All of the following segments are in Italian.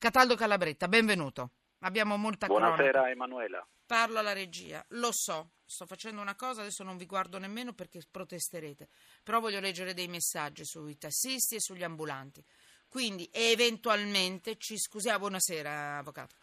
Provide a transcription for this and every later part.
Cataldo Calabretta, benvenuto. Abbiamo molta Buonasera cronaca. Emanuela. Parlo alla regia. Lo so, sto facendo una cosa, adesso non vi guardo nemmeno perché protesterete. Però voglio leggere dei messaggi sui tassisti e sugli ambulanti. Quindi eventualmente ci scusiamo. Buonasera, avvocato.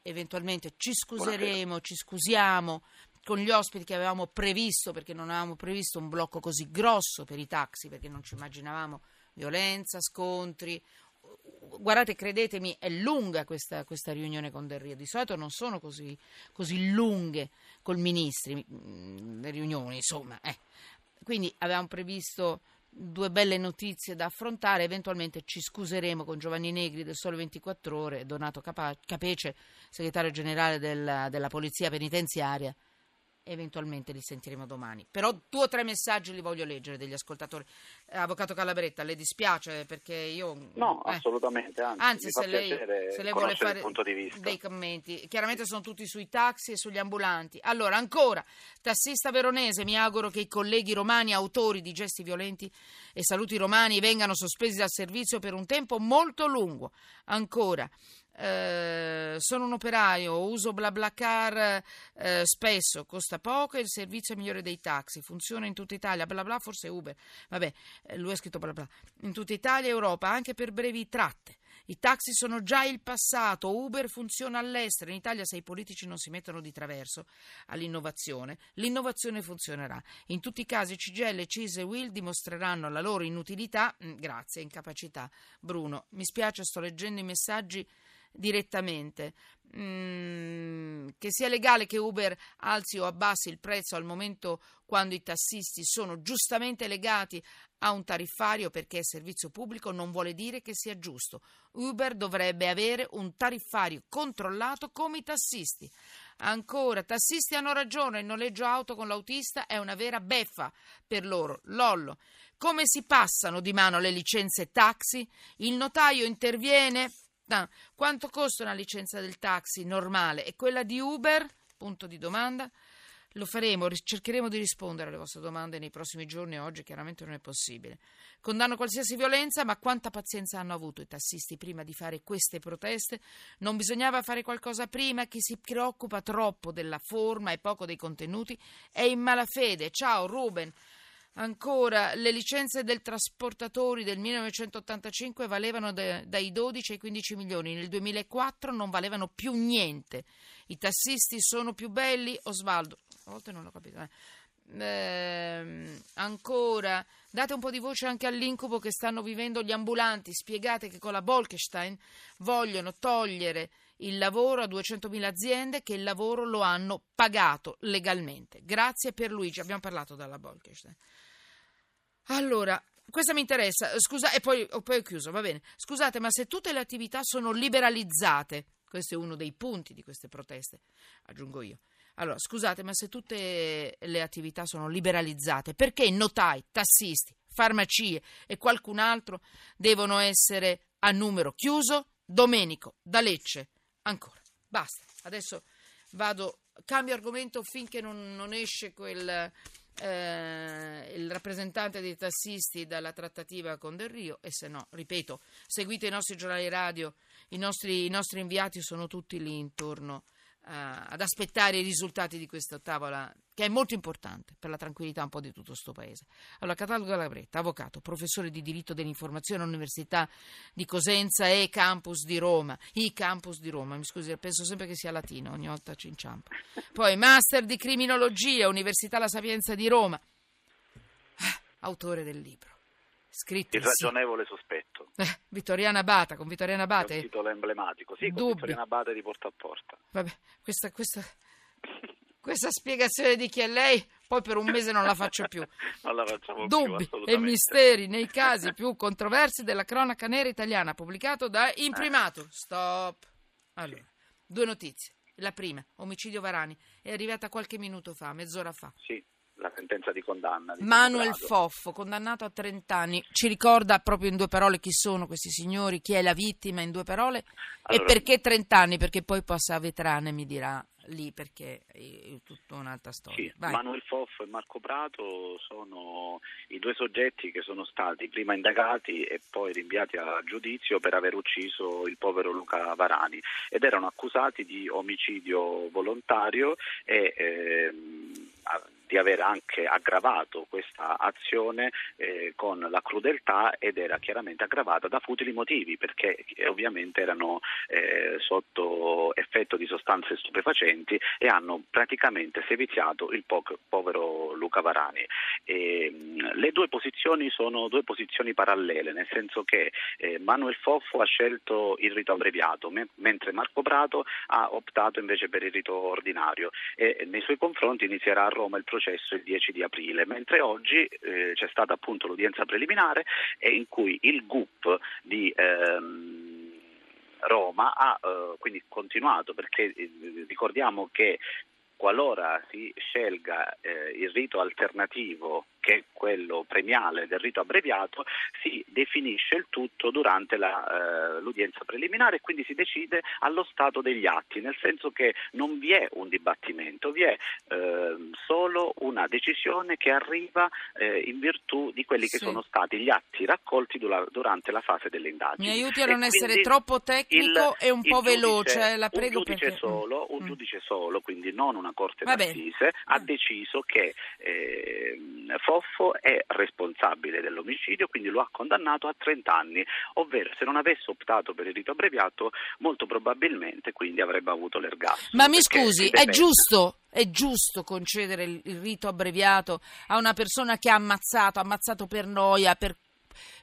Eventualmente ci scuseremo, ci scusiamo con gli ospiti che avevamo previsto, perché non avevamo previsto un blocco così grosso per i taxi, perché non ci immaginavamo violenza, scontri. Guardate, credetemi, è lunga questa, questa riunione con Del Rio. Di solito non sono così, così lunghe col ministri, mm, le riunioni, insomma. eh. Quindi avevamo previsto due belle notizie da affrontare, eventualmente ci scuseremo con Giovanni Negri del Sole 24 Ore, Donato Capa- Capece, segretario generale della, della Polizia Penitenziaria, eventualmente li sentiremo domani. Però due o tre messaggi li voglio leggere degli ascoltatori. Eh, Avvocato Calabretta, le dispiace perché io... No, eh, assolutamente, anzi, Anzi, se lei, se lei vuole fare dei commenti, chiaramente sono tutti sui taxi e sugli ambulanti. Allora, ancora, tassista veronese, mi auguro che i colleghi romani autori di gesti violenti e saluti romani vengano sospesi dal servizio per un tempo molto lungo. Ancora, eh, sono un operaio, uso BlaBlaCar eh, spesso, costa poco e il servizio è migliore dei taxi, funziona in tutta Italia, bla bla, forse Uber, vabbè, eh, lui ha scritto bla bla, in tutta Italia e Europa, anche per brevi tratte. I taxi sono già il passato, Uber funziona all'estero, in Italia se i politici non si mettono di traverso all'innovazione, l'innovazione funzionerà. In tutti i casi CGL, CIS e Will dimostreranno la loro inutilità, mm, grazie, incapacità. Bruno, mi spiace, sto leggendo i messaggi direttamente. Mm, che sia legale che Uber alzi o abbassi il prezzo al momento quando i tassisti sono giustamente legati a un tariffario perché è servizio pubblico non vuole dire che sia giusto. Uber dovrebbe avere un tariffario controllato come i tassisti. Ancora, tassisti hanno ragione, il noleggio auto con l'autista è una vera beffa per loro. Lollo. Come si passano di mano le licenze taxi? Il notaio interviene. Ah, quanto costa una licenza del taxi normale e quella di Uber? Punto di domanda. Lo faremo, cercheremo di rispondere alle vostre domande nei prossimi giorni. Oggi chiaramente non è possibile. Condanno qualsiasi violenza, ma quanta pazienza hanno avuto i tassisti prima di fare queste proteste? Non bisognava fare qualcosa prima? Chi si preoccupa troppo della forma e poco dei contenuti è in malafede. Ciao Ruben. Ancora, le licenze del trasportatori del 1985 valevano da- dai 12 ai 15 milioni, nel 2004 non valevano più niente. I tassisti sono più belli? Osvaldo, a volte non l'ho capito. eh. Ehm, ancora, date un po' di voce anche all'incubo che stanno vivendo gli ambulanti. Spiegate che con la Bolkestein vogliono togliere il lavoro a 200.000 aziende che il lavoro lo hanno pagato legalmente. Grazie per Luigi, abbiamo parlato dalla Bolkestein. Allora, questa mi interessa, scusa, e poi, oh, poi ho chiuso, va bene. Scusate, ma se tutte le attività sono liberalizzate, questo è uno dei punti di queste proteste, aggiungo io. Allora, scusate, ma se tutte le attività sono liberalizzate, perché notai, tassisti, farmacie e qualcun altro devono essere a numero chiuso? Domenico, da Lecce, ancora. Basta, adesso vado, cambio argomento finché non, non esce quel, eh, il rappresentante dei tassisti dalla trattativa con Del Rio e se no, ripeto, seguite i nostri giornali radio, i nostri, i nostri inviati sono tutti lì intorno ad aspettare i risultati di questa tavola che è molto importante per la tranquillità un po' di tutto questo paese. Allora, Cataldo Galabretta, avvocato, professore di diritto dell'informazione all'Università di Cosenza e campus di Roma, i campus di Roma, mi scusi, penso sempre che sia latino, ogni volta ci inciampo. Poi master di criminologia, Università La Sapienza di Roma, Ah, autore del libro. Scritto Il ragionevole sospetto. Eh, Vittoriana Bata, con Vittoriana È un Abate. titolo emblematico. Sì, con Dubbi. Vittoriana Abate di porta a porta. Vabbè, questa, questa, questa spiegazione di chi è lei, poi per un mese non la faccio più. Non la facciamo più, Dubbi e assolutamente. misteri nei casi più controversi della cronaca nera italiana, pubblicato da Imprimatur. Stop. Allora, due notizie. La prima, omicidio Varani, è arrivata qualche minuto fa, mezz'ora fa. Sì, la sentenza di condanna. Di Manuel. Foffo, condannato a 30 anni, ci ricorda proprio in due parole chi sono questi signori, chi è la vittima in due parole e Allora- perché 30 anni? Perché poi passa a vetrane mi dirà lì perché è tutta un'altra storia. Sì. Manuel Foffo e Marco Prato sono i due soggetti che sono stati prima indagati e poi rinviati a giudizio per aver ucciso il povero Luca Varani ed erano accusati di omicidio volontario e ehm, di aver anche aggravato questa azione eh, con la crudeltà ed era chiaramente aggravata da futili motivi perché eh, ovviamente erano eh, sotto effetto di sostanze stupefacenti e hanno praticamente seviziato il po- povero Luca Varani. E, mh, le due posizioni sono due posizioni parallele, nel senso che eh, Manuel Foffo ha scelto il rito abbreviato, me- mentre Marco Prato ha optato invece per il rito ordinario e nei suoi confronti inizierà a Roma il processo il 10 di aprile, mentre oggi eh, c'è stata appunto l'udienza preliminare in cui il GUP di ehm, Roma ha eh, quindi continuato perché eh, ricordiamo che qualora si scelga eh, il rito alternativo che quello premiale del rito abbreviato, si definisce il tutto durante la, eh, l'udienza preliminare e quindi si decide allo stato degli atti, nel senso che non vi è un dibattimento, vi è eh, solo una decisione che arriva eh, in virtù di quelli che Sì. sono stati gli atti raccolti dura- durante la fase delle indagini. Mi aiuti a E non essere troppo tecnico il- e un po' giudice- veloce, la prego Un giudice perché- solo, un Mm. giudice solo, quindi non una corte d'assise, ha Mm. deciso che ehm, Foffo è responsabile dell'omicidio, quindi lo ha condannato a 30 anni, ovvero se non avesse optato per il rito abbreviato, molto probabilmente quindi avrebbe avuto l'ergastolo. Ma mi scusi, si è giusto, è giusto concedere il, il rito abbreviato a una persona che ha ammazzato, ha ammazzato per noia, per,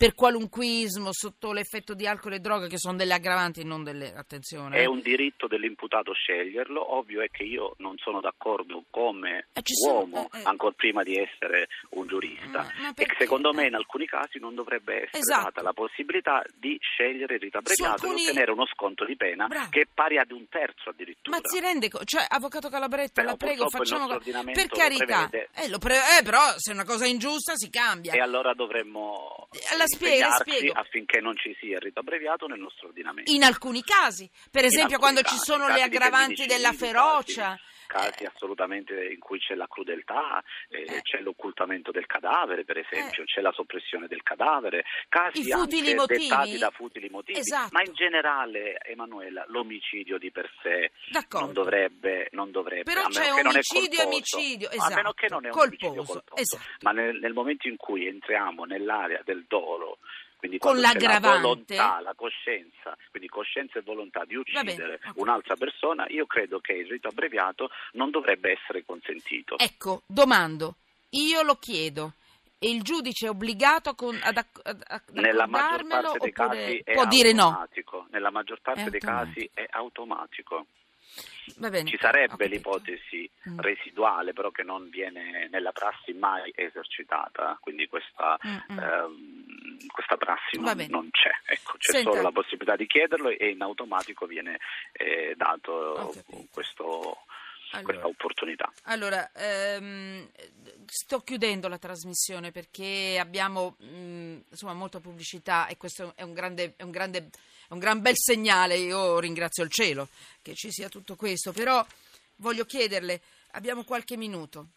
per qualunquismo, sotto l'effetto di alcol e droga, che sono delle aggravanti, non delle... attenzione. È un diritto dell'imputato sceglierlo, ovvio è che io non sono d'accordo come Eh, uomo, eh, eh. ancora prima di essere un giurista, Ma- ma e perché? secondo me Eh. in alcuni casi non dovrebbe essere Esatto. data la possibilità di scegliere il rito abbreviato alcuni- e ottenere uno sconto di pena Bravo. che è pari ad un terzo addirittura. Ma si rende conto, cioè, avvocato Calabretta, Però la prego, facciamo per lo carità. prevede. Eh, lo pre- eh, però se è una cosa ingiusta si cambia. E allora dovremmo la spiego, affinché non ci sia il rito abbreviato nel nostro ordinamento. In alcuni casi, per esempio quando casi, ci sono le aggravanti della ferocia. Casi Eh, assolutamente in cui c'è la crudeltà, eh, Eh. c'è l'occultamento del cadavere, per esempio, c'è la soppressione del cadavere, casi anche motivi. dettati da futili motivi. Esatto. Ma in generale, Emanuela, l'omicidio di per sé non dovrebbe, non dovrebbe Però a meno c'è che non è omicidio e omicidio, a meno esatto, che non è un colposo, omicidio colposo. esatto. Ma nel, nel momento in cui entriamo nell'area del dolo, quindi Con c'è la l'aggravante. volontà, la coscienza, quindi coscienza e volontà di bene, uccidere ok. un'altra persona, io credo che il rito abbreviato non dovrebbe essere consentito. Ecco, domando, io lo chiedo. E il giudice è obbligato con- ad, acc- ad- ad Nella maggior parte dei casi è può dire no? automatico. Nella maggior parte dei casi è automatico. Ci sarebbe l'ipotesi Mm. residuale, però che non viene nella prassi mai esercitata, quindi questa, ehm, questa prassi non, non c'è. Ecco, c'è Senta. solo la possibilità di chiederlo e in automatico viene eh, dato questo- Allora. questa opportunità. Allora, ehm, sto chiudendo la trasmissione perché abbiamo mh, insomma, molta pubblicità e questo è un, grande, è, un grande, un gran bel segnale. Io ringrazio il cielo che ci sia tutto questo, però voglio chiederle, abbiamo qualche minuto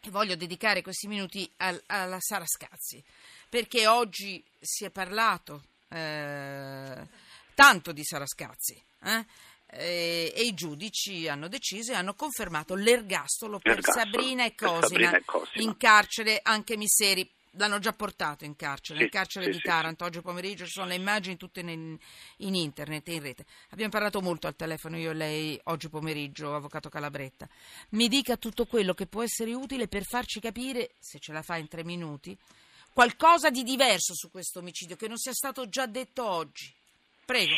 e voglio dedicare questi minuti al- alla Sara Scazzi perché oggi si è parlato eh, tanto di Sara Scazzi. eh? Eh, e i giudici hanno deciso e hanno confermato l'ergastolo per L'ergastolo Sabrina e e Cosina. in carcere anche Misseri l'hanno già portato in carcere, Sì, in carcere sì, di sì, Taranto. Oggi pomeriggio ci sono le immagini tutte in, in internet e in rete. Abbiamo parlato molto al telefono io e lei oggi pomeriggio avvocato Calabretta. Mi dica tutto quello che può essere utile per farci capire se ce la fa in tre minuti qualcosa di diverso su questo omicidio che non sia stato già detto oggi. Prego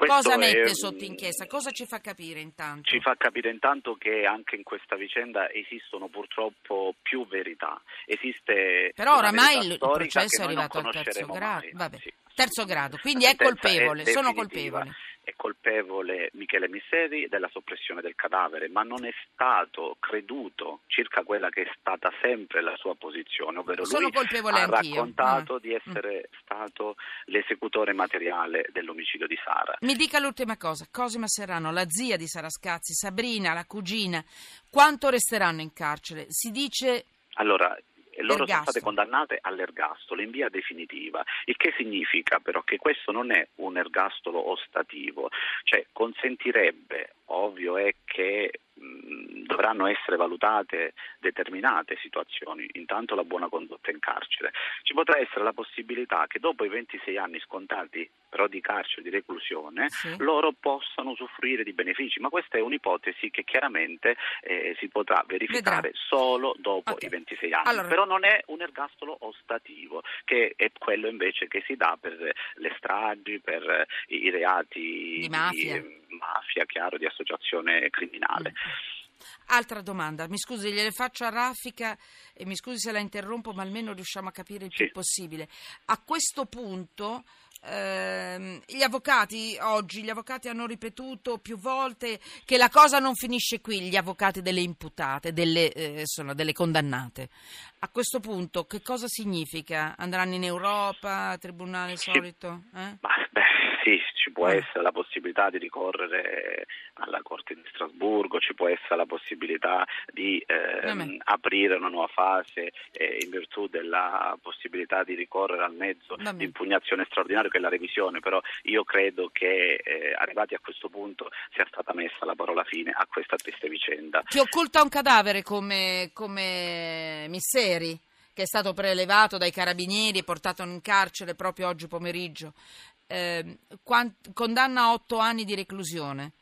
Questo Cosa è, mette mm, sotto inchiesta? Cosa ci fa capire intanto? Ci fa capire intanto che anche in questa vicenda esistono purtroppo più verità. Esiste Però oramai il processo è arrivato al terzo grado. Sì. terzo grado, quindi è colpevole, sono definitiva. È colpevole Michele Misseri della soppressione del cadavere, ma non è stato creduto circa quella che è stata sempre la sua posizione, ovvero Sono lui ha anch'io. raccontato Mm. di essere stato l'esecutore materiale dell'omicidio di Sara. Mi dica l'ultima cosa, Cosima Serrano, la zia di Sara Scazzi, Sabrina, la cugina, quanto resteranno in carcere? Si dice Allora, loro sono state condannate all'ergastolo in via definitiva, il che significa però che questo non è un ergastolo ostativo, cioè consentirebbe, ovvio è che mh, dovranno essere valutate determinate situazioni, intanto la buona condotta in carcere. Ci potrà essere la possibilità che dopo i 26 anni scontati però di carcere, di reclusione, Sì. loro possano usufruire di benefici, ma questa è un'ipotesi che chiaramente eh, si potrà verificare solo dopo Ok. i 26 anni. Allora- Però non è un ergastolo ostativo, che è quello invece che si dà per le stragi, per i reati Di mafia. eh, mafia, chiaro, di associazione criminale. Altra domanda, mi scusi, gliele faccio a raffica e mi scusi se la interrompo, ma almeno riusciamo a capire il più Sì. possibile. A questo punto ehm, gli avvocati oggi, gli avvocati hanno ripetuto più volte che la cosa non finisce qui, gli avvocati delle imputate, delle, eh, sono delle condannate. A questo punto che cosa significa? Andranno in Europa, tribunale solito? Eh? Ma beh, ci può Eh. essere la possibilità di ricorrere alla Corte di Strasburgo, ci può essere la possibilità di Vabbè. aprire una nuova fase eh, in virtù della possibilità di ricorrere al mezzo di impugnazione straordinario che è la revisione, però io credo che eh, arrivati a questo punto sia stata messa la parola fine a questa triste vicenda. Chi occulta un cadavere come, come Misseri, che è stato prelevato dai carabinieri e portato in carcere proprio oggi pomeriggio, ehm, quan- condanna a otto anni di reclusione.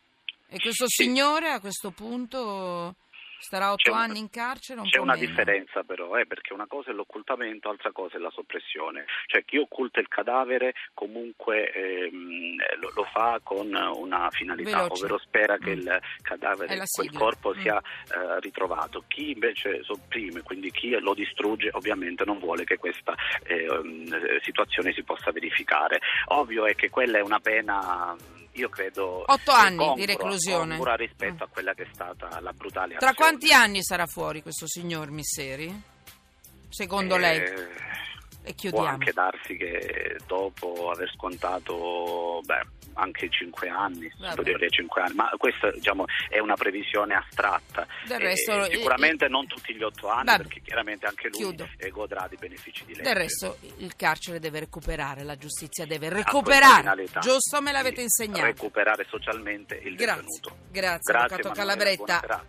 E questo Sì. signore a questo punto starà otto un- anni in carcere? Un C'è po' una meno. differenza però, eh, perché una cosa è l'occultamento, altra cosa è la soppressione. Cioè chi occulta il cadavere comunque ehm, lo, lo fa con una finalità, Veloce. ovvero spera che Mm. il cadavere, quel corpo Mm. sia eh, ritrovato. Chi invece sopprime, quindi chi lo distrugge, ovviamente non vuole che questa ehm, situazione si possa verificare. Ovvio è che quella è una pena... Io credo Otto eh, anni di congrua, reclusione. congrua rispetto Mm. a quella che è stata la brutale Tra azione. quanti anni sarà fuori questo signor Misseri? Secondo lei? Eh, E Può chiudiamo. anche darsi che dopo aver scontato beh, anche 5 anni, Vabbè. superiori ai 5 anni, ma questa diciamo, è una previsione astratta. Del Eh, resto, sicuramente non tutti gli 8 anni, Vabbè. perché chiaramente anche lui Chiudo. eh, godrà di benefici di legge. Del resto il carcere deve recuperare, la giustizia deve recuperare. Giusto me l'avete insegnato. Recuperare socialmente il Grazie. detenuto. Grazie, Grazie, Avvocato Calabretta.